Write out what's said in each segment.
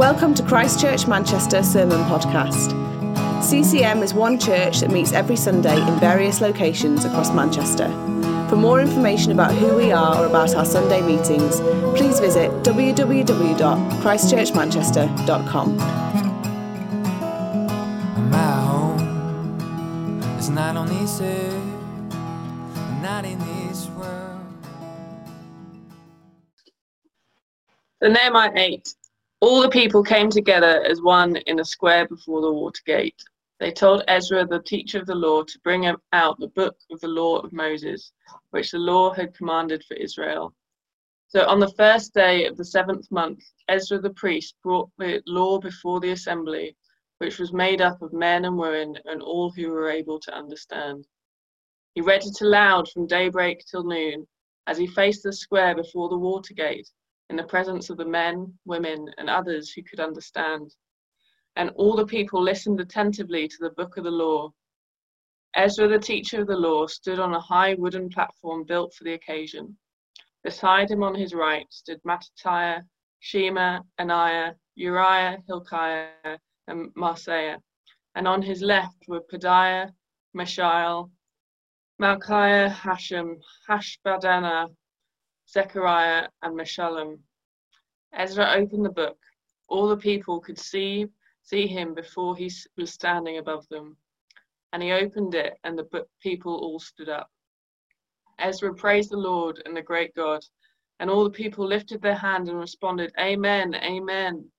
Welcome to Christchurch Manchester Sermon Podcast. CCM is one church that meets every Sunday in various locations across Manchester. For more information about who we are or about our Sunday meetings, please visit www.christchurchmanchester.com. My home is not on this earth, not in this world. The Nehemiah 8. All the people came together as one in a square before the water gate. They told Ezra, the teacher of the law, to bring out the book of the law of Moses, which the law had commanded for Israel. So on the first day of the seventh month, Ezra the priest brought the law before the assembly, which was made up of men and women and all who were able to understand. He read it aloud from daybreak till noon, as he faced the square before the water gate in the presence of the men, women, and others who could understand. And all the people listened attentively to the book of the law. Ezra, the teacher of the law, stood on a high wooden platform built for the occasion. Beside him on his right stood Mattithiah, Shema, Ananiah, Uriah, Hilkiah, and Maaseiah. And on his left were Pedaiah, Mishael, Malchiah, Hashum, Hashbaddanah, Zechariah, and Meshullam. Ezra opened the book. All the people could see, see him before he was standing above them. And he opened it, and the people all stood up. Ezra praised the Lord and the great God, and all the people lifted their hand and responded, Amen, Amen.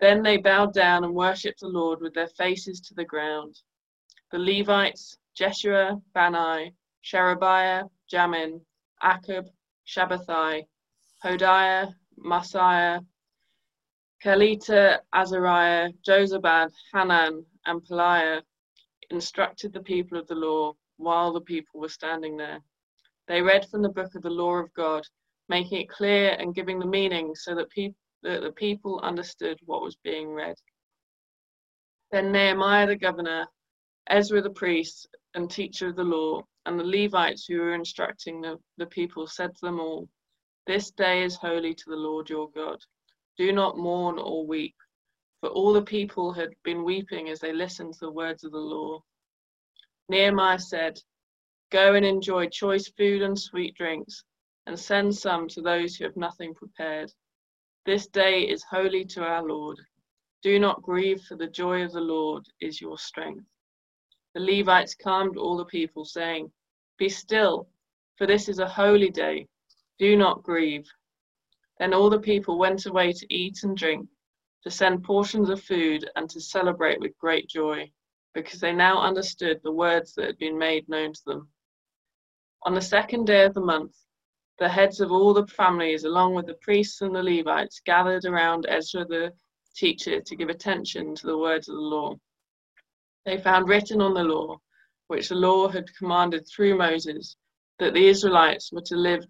Then they bowed down and worshipped the Lord with their faces to the ground. The Levites, Jeshua, Bani, Sherebiah, Jamin, Akkub, Shabbethai, Hodiah, Maaseiah, Kelita, Azariah, Jozabad, Hanan, and Pelaiah instructed the people of the law while the people were standing there. They read from the book of the law of God, making it clear and giving the meaning so that, peop- that the people understood what was being read. Then Nehemiah the governor, Ezra the priest and teacher of the law, and the Levites who were instructing the, the people said to them all, This day is holy to the Lord your God. Do not mourn or weep. For all the people had been weeping as they listened to the words of the law. Nehemiah said, Go and enjoy choice food and sweet drinks, and send some to those who have nothing prepared. This day is holy to our Lord. Do not grieve, for the joy of the Lord is your strength. The Levites calmed all the people, saying, be still, for this is a holy day. Do not grieve. Then all the people went away to eat and drink, to send portions of food, and to celebrate with great joy, because they now understood the words that had been made known to them. On the second day of the month, the heads of all the families, along with the priests and the Levites, gathered around Ezra the teacher to give attention to the words of the law. They found written on the law which the law had commanded through Moses, that the Israelites were to live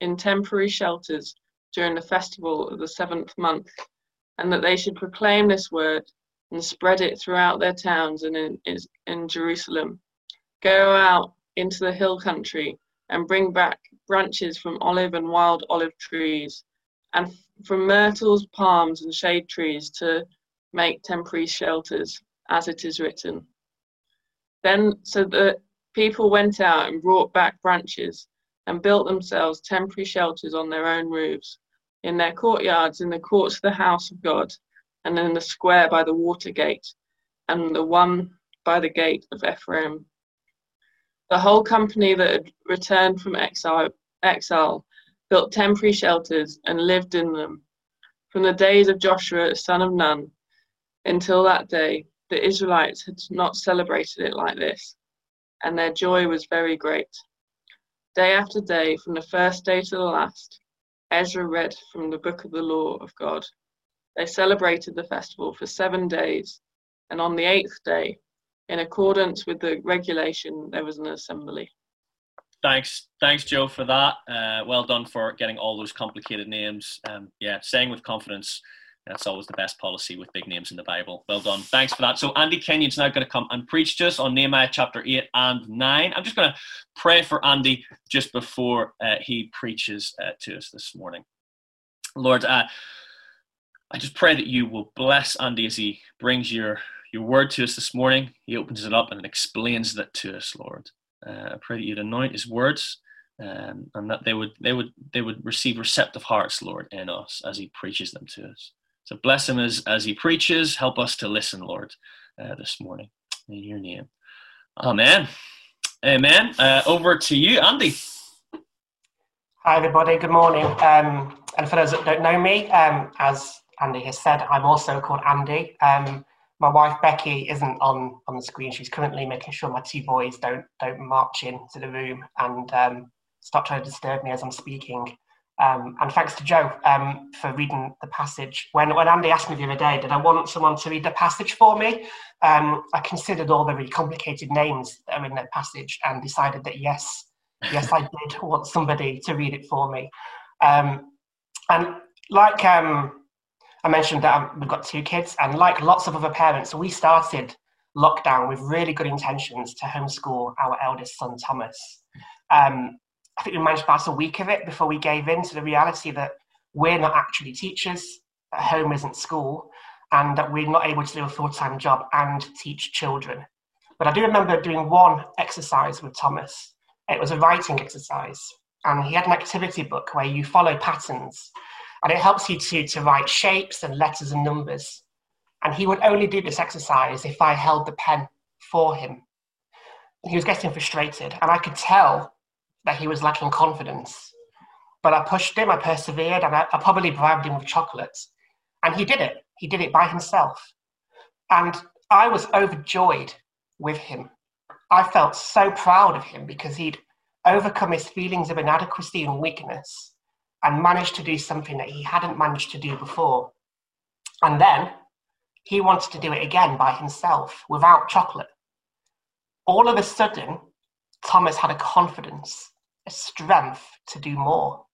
in temporary shelters during the festival of the seventh month, and that they should proclaim this word and spread it throughout their towns and in, in Jerusalem. Go out into the hill country and bring back branches from olive and wild olive trees, and from myrtles, palms, and shade trees to make temporary shelters, as it is written. Then, so the people went out and brought back branches and built themselves temporary shelters on their own roofs, in their courtyards, in the courts of the house of God, and in the square by the water gate, and the one by the gate of Ephraim. The whole company that had returned from exile, exile built temporary shelters and lived in them from the days of Joshua, son of Nun, until that day the Israelites had not celebrated it like this, and their joy was very great. Day after day, from the first day to the last, Ezra read from the book of the law of God. They celebrated the festival for seven days, and on the eighth day, in accordance with the regulation, there was an assembly. Thanks, thanks, Joe, for that. Uh, well done for getting all those complicated names. Um, yeah, saying with confidence that's always the best policy with big names in the Bible. Well done. Thanks for that. So Andy Kenyon's now going to come and preach to us on Nehemiah chapter 8 and 9. I'm just going to pray for Andy just before uh, he preaches uh, to us this morning. Lord, uh, I just pray that you will bless Andy as he brings your, your word to us this morning. He opens it up and explains that to us, Lord. Uh, I pray that you'd anoint his words um, and that they would they would they would receive receptive hearts, Lord, in us as he preaches them to us. So bless him as as he preaches. Help us to listen, Lord, uh, this morning in your name. Amen. Amen. Uh, over to you, Andy. Hi, everybody. Good morning. Um, and for those that don't know me, um, as Andy has said, I'm also called Andy. Um, my wife Becky isn't on on the screen. She's currently making sure my two boys don't don't march into the room and um, start trying to disturb me as I'm speaking. Um, and thanks to Joe um, for reading the passage. When, when Andy asked me the other day, did I want someone to read the passage for me? Um, I considered all the really complicated names that are in that passage and decided that yes, yes, I did want somebody to read it for me. Um, and like um, I mentioned, that um, we've got two kids, and like lots of other parents, we started lockdown with really good intentions to homeschool our eldest son, Thomas. Um, I think we managed about a week of it before we gave in to the reality that we're not actually teachers, that home isn't school, and that we're not able to do a full time job and teach children. But I do remember doing one exercise with Thomas. It was a writing exercise, and he had an activity book where you follow patterns, and it helps you to, to write shapes and letters and numbers. And he would only do this exercise if I held the pen for him. He was getting frustrated, and I could tell that he was lacking confidence. But I pushed him, I persevered, and I, I probably bribed him with chocolates. And he did it. He did it by himself. And I was overjoyed with him. I felt so proud of him because he'd overcome his feelings of inadequacy and weakness and managed to do something that he hadn't managed to do before. And then he wanted to do it again by himself without chocolate. All of a sudden, Thomas had a confidence a strength to do more.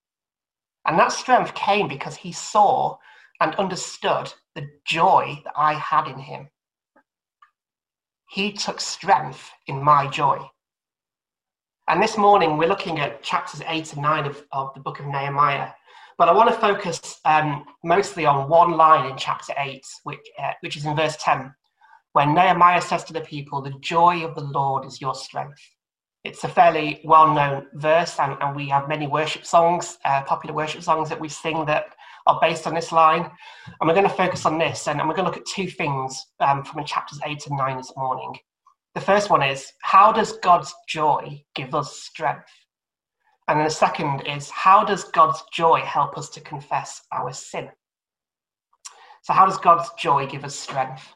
And that strength came because he saw and understood the joy that I had in him. He took strength in my joy. And this morning we're looking at chapters 8 and 9 of, of the book of Nehemiah. But I want to focus um, mostly on one line in chapter 8, which, uh, which is in verse 10, when Nehemiah says to the people, The joy of the Lord is your strength. It's a fairly well known verse, and, and, we have many worship songs, uh, popular worship songs that we sing that are based on this line. And we're going to focus on this, and, and we're going to look at two things um, from chapters 8 and 9 this morning. The first one is how does God's joy give us strength? And then the second is how does God's joy help us to confess our sin? So, how does God's joy give us strength?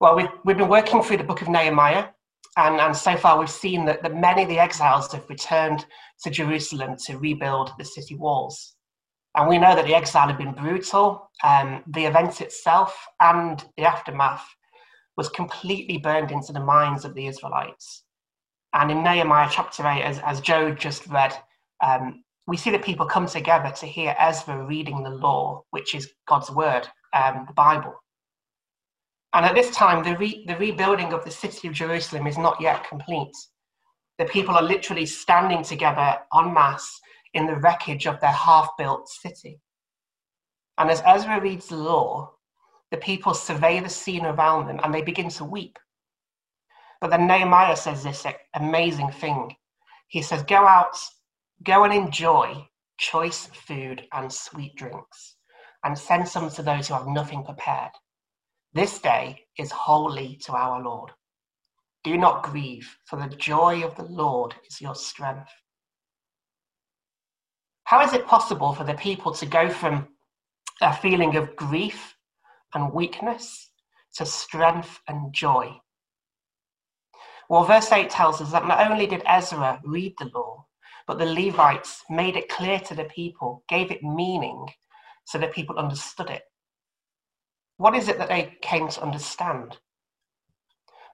Well, we've, we've been working through the book of Nehemiah, and, and so far, we've seen that, that many of the exiles have returned to Jerusalem to rebuild the city walls. And we know that the exile had been brutal. Um, the event itself and the aftermath was completely burned into the minds of the Israelites. And in Nehemiah chapter 8, as, as Joe just read, um, we see that people come together to hear Ezra reading the law, which is God's word, um, the Bible. And at this time, the, re- the rebuilding of the city of Jerusalem is not yet complete. The people are literally standing together en masse in the wreckage of their half built city. And as Ezra reads the law, the people survey the scene around them and they begin to weep. But then Nehemiah says this amazing thing. He says, Go out, go and enjoy choice food and sweet drinks, and send some to those who have nothing prepared. This day is holy to our Lord. Do not grieve, for the joy of the Lord is your strength. How is it possible for the people to go from a feeling of grief and weakness to strength and joy? Well, verse 8 tells us that not only did Ezra read the law, but the Levites made it clear to the people, gave it meaning so that people understood it. What is it that they came to understand?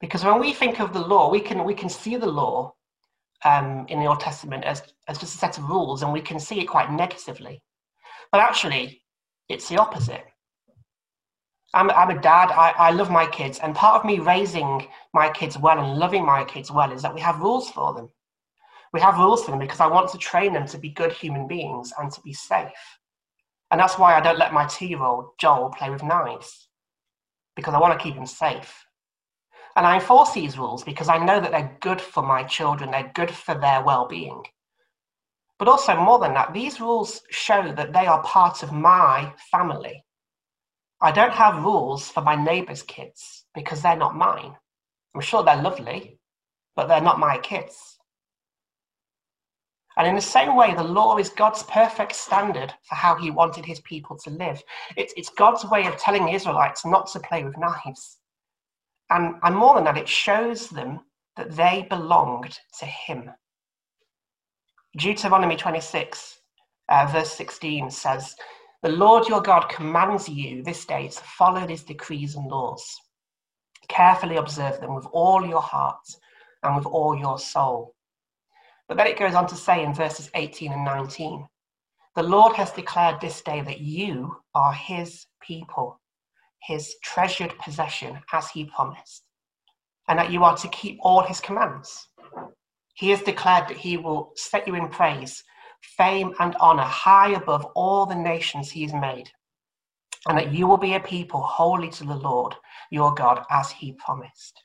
Because when we think of the law, we can we can see the law um, in the Old Testament as, as just a set of rules, and we can see it quite negatively. But actually, it's the opposite. I'm, I'm a dad, I, I love my kids, and part of me raising my kids well and loving my kids well is that we have rules for them. We have rules for them because I want to train them to be good human beings and to be safe. And that's why I don't let my two year old Joel play with knives, because I want to keep him safe. And I enforce these rules because I know that they're good for my children, they're good for their well being. But also, more than that, these rules show that they are part of my family. I don't have rules for my neighbour's kids because they're not mine. I'm sure they're lovely, but they're not my kids. And in the same way, the law is God's perfect standard for how he wanted his people to live. It's, it's God's way of telling the Israelites not to play with knives. And, and more than that, it shows them that they belonged to him. Deuteronomy 26, uh, verse 16 says, The Lord your God commands you this day to follow his decrees and laws. Carefully observe them with all your heart and with all your soul but then it goes on to say in verses 18 and 19 The Lord has declared this day that you are his people, his treasured possession, as he promised, and that you are to keep all his commands. He has declared that he will set you in praise, fame, and honor high above all the nations he has made, and that you will be a people holy to the Lord your God, as he promised.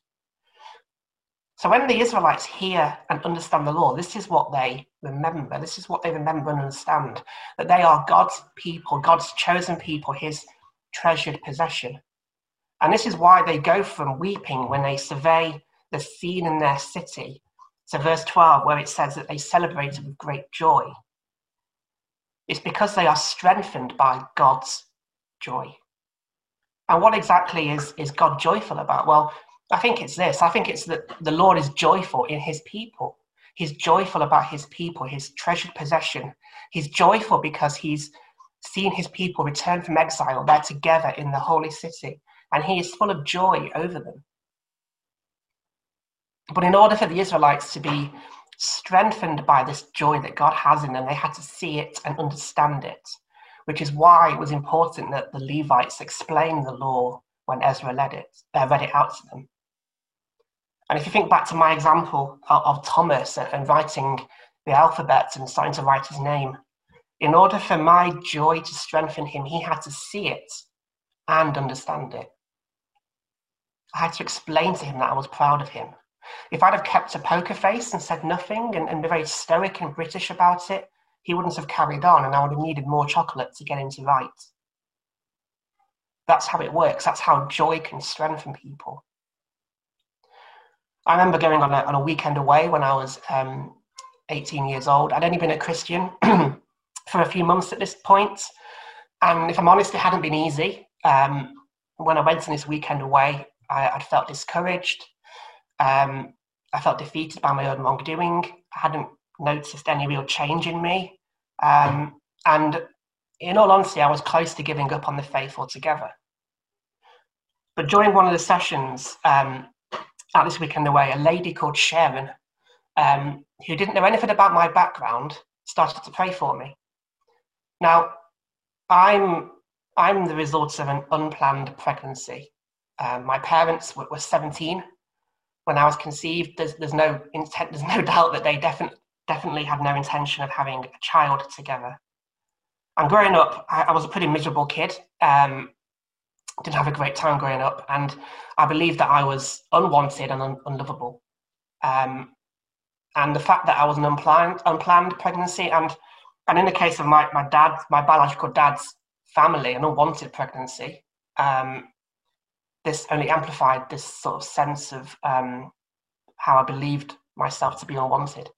So when the Israelites hear and understand the law, this is what they remember. This is what they remember and understand that they are God's people, God's chosen people, his treasured possession. And this is why they go from weeping when they survey the scene in their city to verse 12, where it says that they celebrated with great joy. It's because they are strengthened by God's joy. And what exactly is, is God joyful about? Well, I think it's this. I think it's that the Lord is joyful in his people. He's joyful about his people, his treasured possession. He's joyful because he's seen his people return from exile. They're together in the holy city, and he is full of joy over them. But in order for the Israelites to be strengthened by this joy that God has in them, they had to see it and understand it, which is why it was important that the Levites explain the law when Ezra it, uh, read it out to them. And if you think back to my example of, Thomas and writing the alphabet and starting to write his name, in order for my joy to strengthen him, he had to see it and understand it. I had to explain to him that I was proud of him. If I'd have kept a poker face and said nothing and, and been very stoic and British about it, he wouldn't have carried on and I would have needed more chocolate to get him to write. That's how it works. That's how joy can strengthen people. I remember going on a, on a weekend away when I was um, 18 years old. I'd only been a Christian for a few months at this point, and if I'm honest, it hadn't been easy. Um, when I went on this weekend away, I, would felt discouraged. Um, I felt defeated by my own wrongdoing. I hadn't noticed any real change in me. Um, and in all honesty, I was close to giving up on the faith altogether. But during one of the sessions, um, at this weekend away, a lady called Sharon, um, who didn't know anything about my background, started to pray for me. Now, I'm I'm the result of an unplanned pregnancy. Um, my parents were, were, 17 when I was conceived. There's, there's no intent. There's no doubt that they definitely definitely had no intention of having a child together. And growing up, I, I was a pretty miserable kid. Um, didn't have a great time growing up, and I believed that I was unwanted and un- unlovable. Um, and the fact that I was an unplanned, unplanned pregnancy, and and in the case of my, my dad, my biological dad's family, an unwanted pregnancy, um, this only amplified this sort of sense of um, how I believed myself to be unwanted.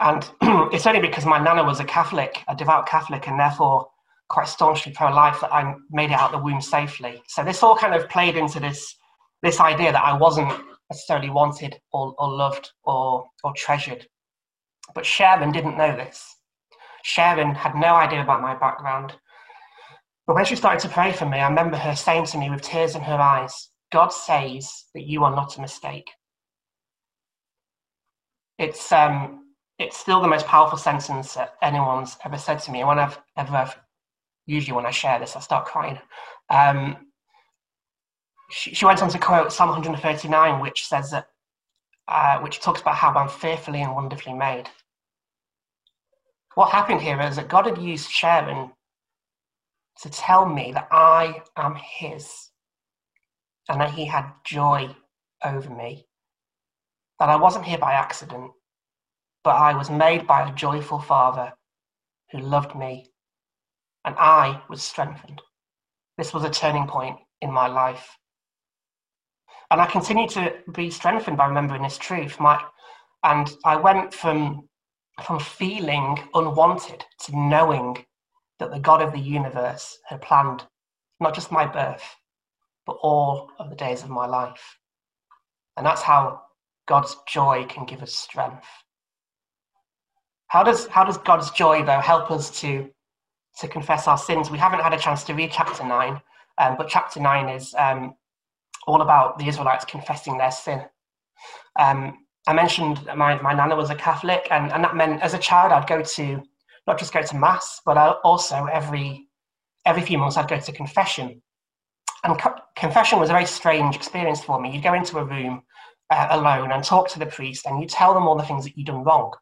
And it's only because my nana was a Catholic, a devout Catholic, and therefore quite staunchly pro-life that I made it out the womb safely. So this all kind of played into this this idea that I wasn't necessarily wanted or, or loved or or treasured. But Sharon didn't know this. Sharon had no idea about my background. But when she started to pray for me, I remember her saying to me with tears in her eyes, God says that you are not a mistake. It's um it's still the most powerful sentence that anyone's ever said to me. And I've ever usually when I share this, I start crying. Um, she, she, went on to quote Psalm 139, which says that, uh, which talks about how I'm fearfully and wonderfully made. What happened here is that God had used Sharon to tell me that I am His and that He had joy over me. That I wasn't here by accident, but I was made by a joyful Father who loved me, and I was strengthened. This was a turning point in my life. And I continue to be strengthened by remembering this truth. My, and I went from, from feeling unwanted to knowing that the God of the universe had planned not just my birth, but all of the days of my life. And that's how God's joy can give us strength. How does, how does God's joy, though, help us to, to confess our sins? We haven't had a chance to read chapter 9, um, but chapter 9 is um, all about the Israelites confessing their sin. Um, I mentioned my, my nana was a Catholic, and, and that meant as a child I'd go to not just go to mass, but also every every few months I'd go to confession. And co- confession was a very strange experience for me. You'd go into a room uh, alone and talk to the priest, and you tell them all the things that you'd done wrong.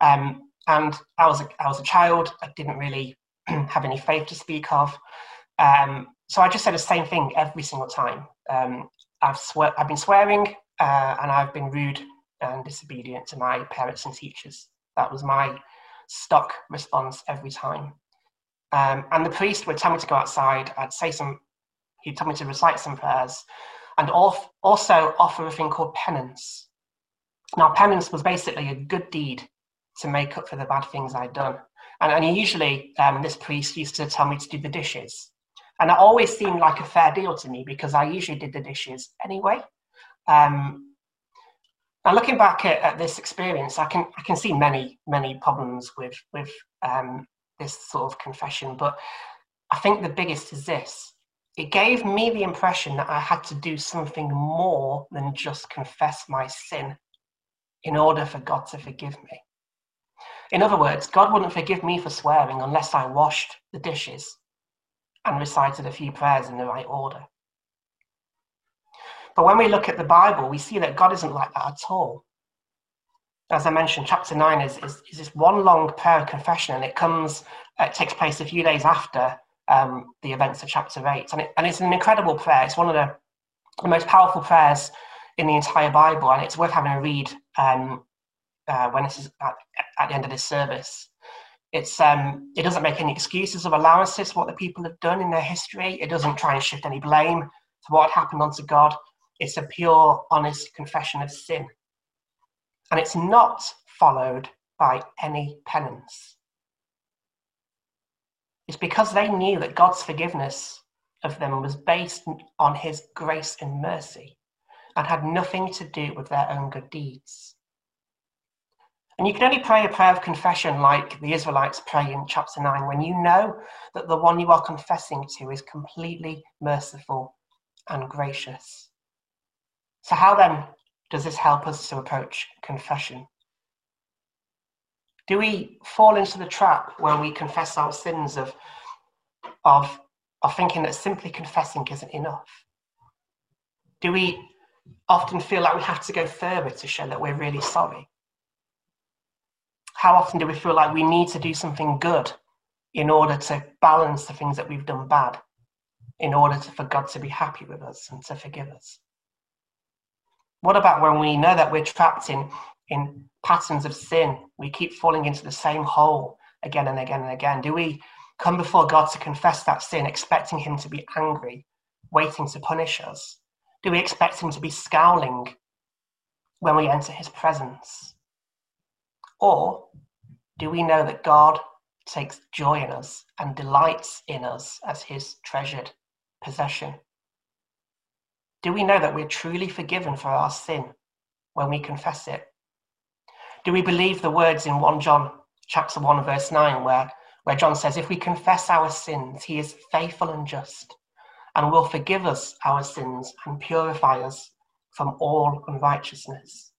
Um, and I was a, I was a child. I didn't really have any faith to speak of. Um, so I just said the same thing every single time. Um, I've, swear, I've been swearing uh, and I've been rude and disobedient to my parents and teachers. That was my stock response every time. Um, and the priest would tell me to go outside. I'd say some, he'd tell me to recite some prayers and also offer a thing called penance. Now, penance was basically a good deed to make up for the bad things I'd done. And, and usually, um, this priest used to tell me to do the dishes. And it always seemed like a fair deal to me because I usually did the dishes anyway. Um, now, looking back at, at, this experience, I can I can see many many problems with with um, this sort of confession, but I think the biggest is this: it gave me the impression that I had to do something more than just confess my sin in order for God to forgive me. In other words, God wouldn't forgive me for swearing unless I washed the dishes and recited a few prayers in the right order. But when we look at the Bible, we see that God isn't like that at all. As I mentioned, chapter 9 is, is, is this one long prayer confession, and it comes, uh, it takes place a few days after um, the events of chapter 8. And, it, and it's an incredible prayer. It's one of the, the most powerful prayers in the entire Bible, and it's worth having a read um, uh, when this is at, at, the end of this service. It's um, it doesn't make any excuses or allowances for what the people have done in their history. It doesn't try and shift any blame for what happened unto God. It's a pure, honest confession of sin, and it's not followed by any penance. It's because they knew that God's forgiveness of them was based on His grace and mercy and had nothing to do with their own good deeds. And you can only pray a prayer of confession like the Israelites pray in chapter 9 when you know that the one you are confessing to is completely merciful and gracious. So, how then does this help us to approach confession? Do we fall into the trap where we confess our sins of, of, of thinking that simply confessing isn't enough? Do we often feel like we have to go further to show that we're really sorry? How often do we feel like we need to do something good in order to balance the things that we've done bad, in order to, for God to be happy with us and to forgive us? What about when we know that we're trapped in, in patterns of sin? We keep falling into the same hole again and again and again. Do we come before God to confess that sin, expecting Him to be angry, waiting to punish us? Do we expect Him to be scowling when we enter His presence? Or do we know that God takes joy in us and delights in us as his treasured possession? Do we know that we're truly forgiven for our sin when we confess it? Do we believe the words in 1 John chapter 1 verse 9 where, where John says, if we confess our sins, he is faithful and just and will forgive us our sins and purify us from all unrighteousness?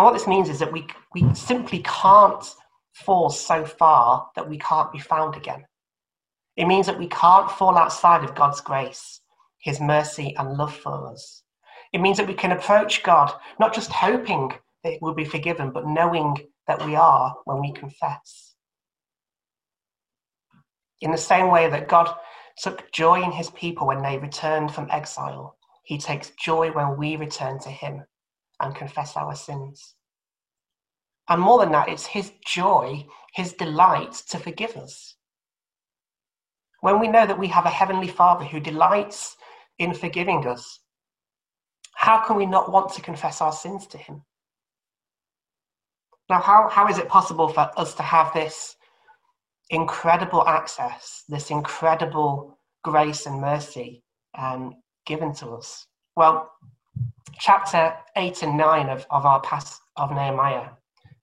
And what this means is that we, we simply can't fall so far that we can't be found again. It means that we can't fall outside of God's grace, His mercy, and love for us. It means that we can approach God not just hoping that we'll be forgiven, but knowing that we are when we confess. In the same way that God took joy in his people when they returned from exile, he takes joy when we return to him and confess our sins. And more than that, it's his joy, his delight to forgive us. When we know that we have a heavenly Father who delights in forgiving us, how can we not want to confess our sins to him? Now, how, how is it possible for us to have this incredible access, this incredible grace and mercy um, given to us? Well, chapter 8 and 9 of, of our pass of Nehemiah,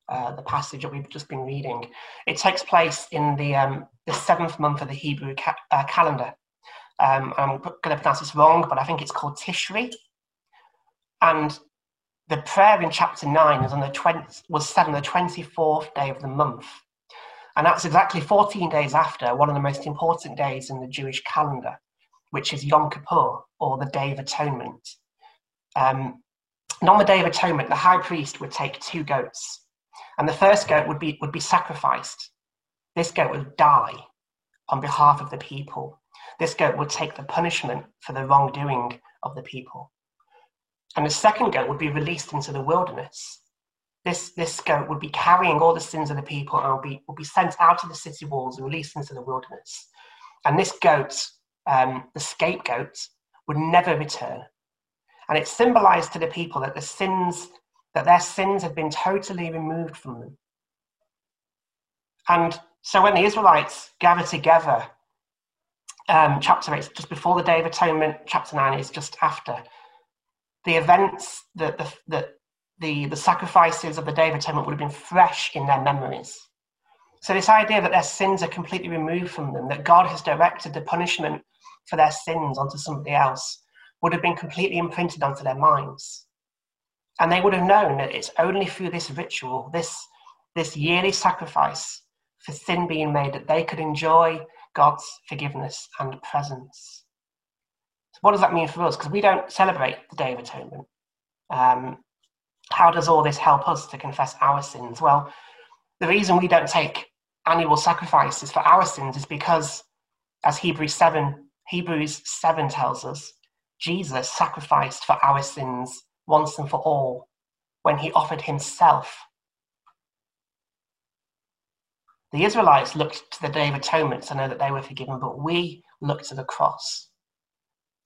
uh, the passage that we've just been reading, it takes place in the, um, the seventh month of the Hebrew ca- uh, calendar. Um, I'm going to pronounce this wrong, but I think it's called Tishri. And the prayer in chapter 9 was, on the 20, was said on the 24th day of the month. And that's exactly 14 days after one of the most important days in the Jewish calendar, which is Yom Kippur, or the Day of Atonement. Um, and on the Day of Atonement, the high priest would take two goats, and the first goat would be, would be sacrificed. This goat would die on behalf of the people. This goat would take the punishment for the wrongdoing of the people. And the second goat would be released into the wilderness. This, this goat would be carrying all the sins of the people and would be, would be sent out of the city walls and released into the wilderness. And this goat, um, the scapegoat, would never return. And it symbolized to the people that the sins, that their sins had been totally removed from them. And so when the Israelites gather together, um, chapter 8, just before the Day of Atonement, chapter 9 is just after the events, the, the, the, the, the sacrifices of the Day of Atonement would have been fresh in their memories. So, this idea that their sins are completely removed from them, that God has directed the punishment for their sins onto somebody else, would have been completely imprinted onto their minds. And they would have known that it's only through this ritual, this, this yearly sacrifice for sin being made, that they could enjoy God's forgiveness and presence. So what does that mean for us? Because we don't celebrate the Day of Atonement. Um, how does all this help us to confess our sins? Well, the reason we don't take annual sacrifices for our sins is because, as Hebrews 7, Hebrews 7 tells us, Jesus sacrificed for our sins once and for all when he offered himself. The Israelites looked to the Day of Atonement to know that they were forgiven, but we look to the cross.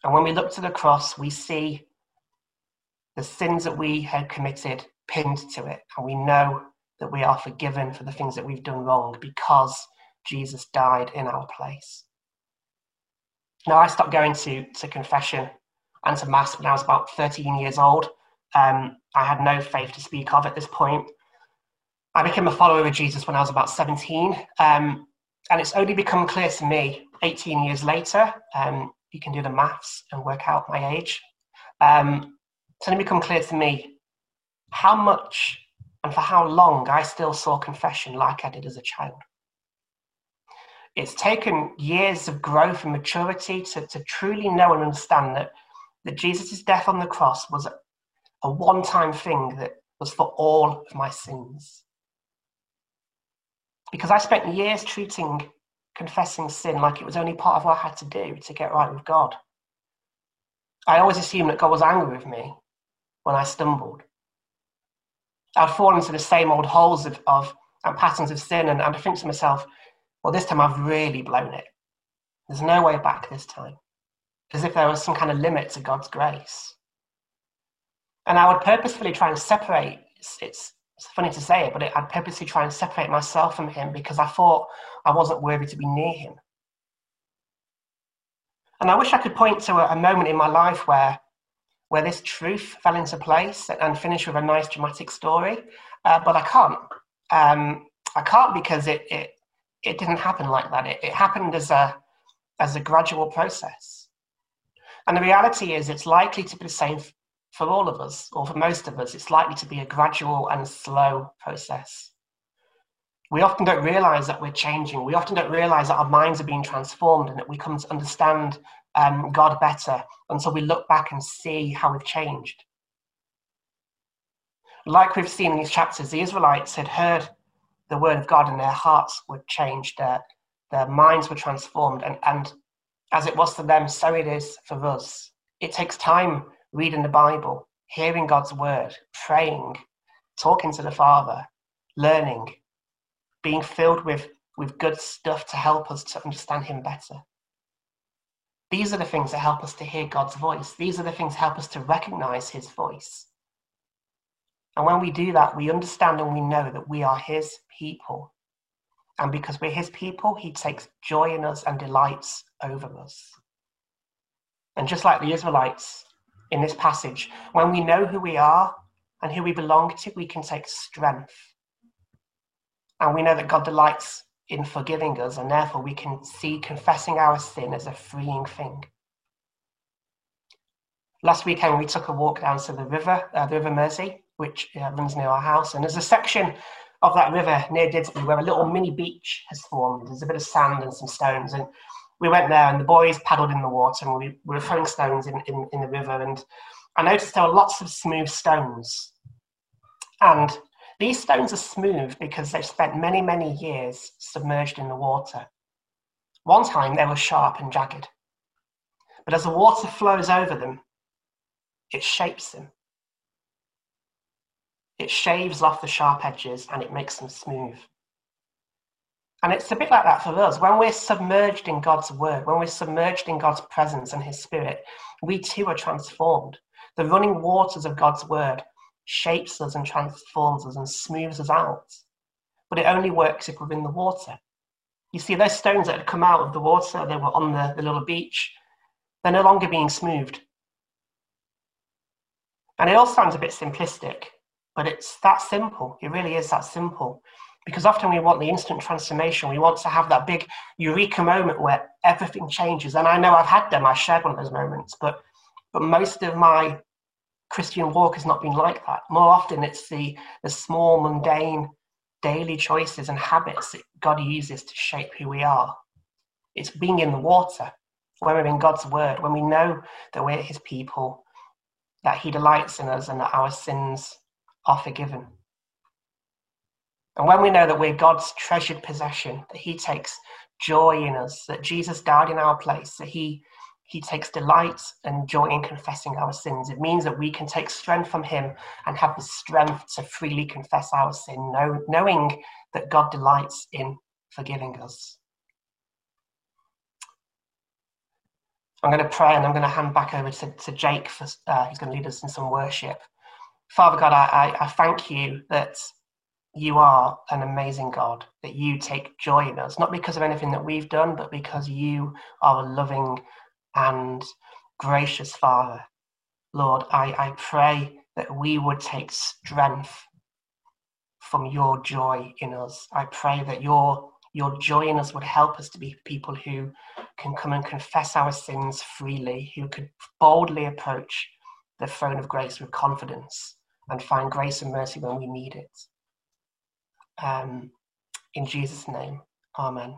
And when we look to the cross, we see the sins that we had committed pinned to it. And we know that we are forgiven for the things that we've done wrong because Jesus died in our place. Now, I stopped going to, to confession and to Mass when I was about 13 years old. Um, I had no faith to speak of at this point. I became a follower of Jesus when I was about 17. Um, and it's only become clear to me 18 years later um, you can do the maths and work out my age. Um, it's only become clear to me how much and for how long I still saw confession like I did as a child. It's taken years of growth and maturity to, to truly know and understand that, that Jesus' death on the cross was a, one time thing that was for all of my sins. Because I spent years treating confessing sin like it was only part of what I had to do to get right with God. I always assumed that God was angry with me when I stumbled. I'd fall into the same old holes of, of and patterns of sin, and, and I think to myself, well, this time I've really blown it. There's no way back this time. As if there was some kind of limit to God's grace. And I would purposefully try and separate, it's, it's funny to say it, but I'd purposely try and separate myself from him because I thought I wasn't worthy to be near him. And I wish I could point to a, a moment in my life where, where this truth fell into place and finish with a nice dramatic story, uh, but I can't. Um, I can't because it, it, it didn't happen like that. It, it happened as a, as a gradual process. And the reality is, it's likely to be the same for all of us, or for most of us, it's likely to be a gradual and slow process. We often don't realize that we're changing. We often don't realize that our minds are being transformed and that we come to understand um, God better until we look back and see how we've changed. Like we've seen in these chapters, the Israelites had heard the word of God and their hearts were changed. Uh, Their minds were transformed. And, and as it was for them, so it is for us. It takes time reading the Bible, hearing God's word, praying, talking to the Father, learning, being filled with, with good stuff to help us to understand Him better. These are the things that help us to hear God's voice. These are the things that help us to recognize His voice. And when we do that, we understand and we know that we are His people. And because we're His people, He takes joy in us and delights over us. And just like the Israelites in this passage, when we know who we are and who we belong to, we can take strength. And we know that God delights in forgiving us, and therefore we can see confessing our sin as a freeing thing. Last weekend, we took a walk down to the river, uh, the River Mersey, which uh, runs near our house. And there's a section of that river near Didsbury where a little mini beach has formed. There's a bit of sand and some stones. And we went there, and the boys paddled in the water, and we, we were throwing stones in, in, in the river. And I noticed there were lots of smooth stones. And these stones are smooth because they've spent many, many years submerged in the water. One time they were sharp and jagged, but as the water flows over them, it shapes them. It shaves off the sharp edges and it makes them smooth. And it's a bit like that for us. When we're submerged in God's word, when we're submerged in God's presence and his spirit, we too are transformed. The running waters of God's word shapes us and transforms us and smooths us out. But it only works if we're in the water. You see, those stones that had come out of the water, they were on the, the little beach, they're no longer being smoothed. And it all sounds a bit simplistic, but it's that simple. It really is that simple. Because often we want the instant transformation. We want to have that big eureka moment where everything changes. And I know I've had them, I shared one of those moments, but but most of my Christian walk has not been like that. More often, it's the, the small, mundane, daily choices and habits that God uses to shape who we are. It's being in the water, when we're in God's word, when we know that we're His people, that He delights in us, and that our sins are forgiven. And when we know that we're God's treasured possession, that He takes joy in us, that Jesus died in our place, that He he takes delight and joy in confessing our sins. It means that we can take strength from Him and have the strength to freely confess our sin, know, knowing that God delights in forgiving us. I'm going to pray and I'm going to hand back over to, to Jake, for, uh, who's going to lead us in some worship. Father God, I, I, thank you that you are an amazing God, that you take joy in us, not because of anything that we've done, but because you are a loving, and gracious Father, Lord, I, I pray that we would take strength from your joy in us. I pray that your your joy in us would help us to be people who can come and confess our sins freely, who could boldly approach the throne of grace with confidence and find grace and mercy when we need it. Um, in Jesus' name, Amen.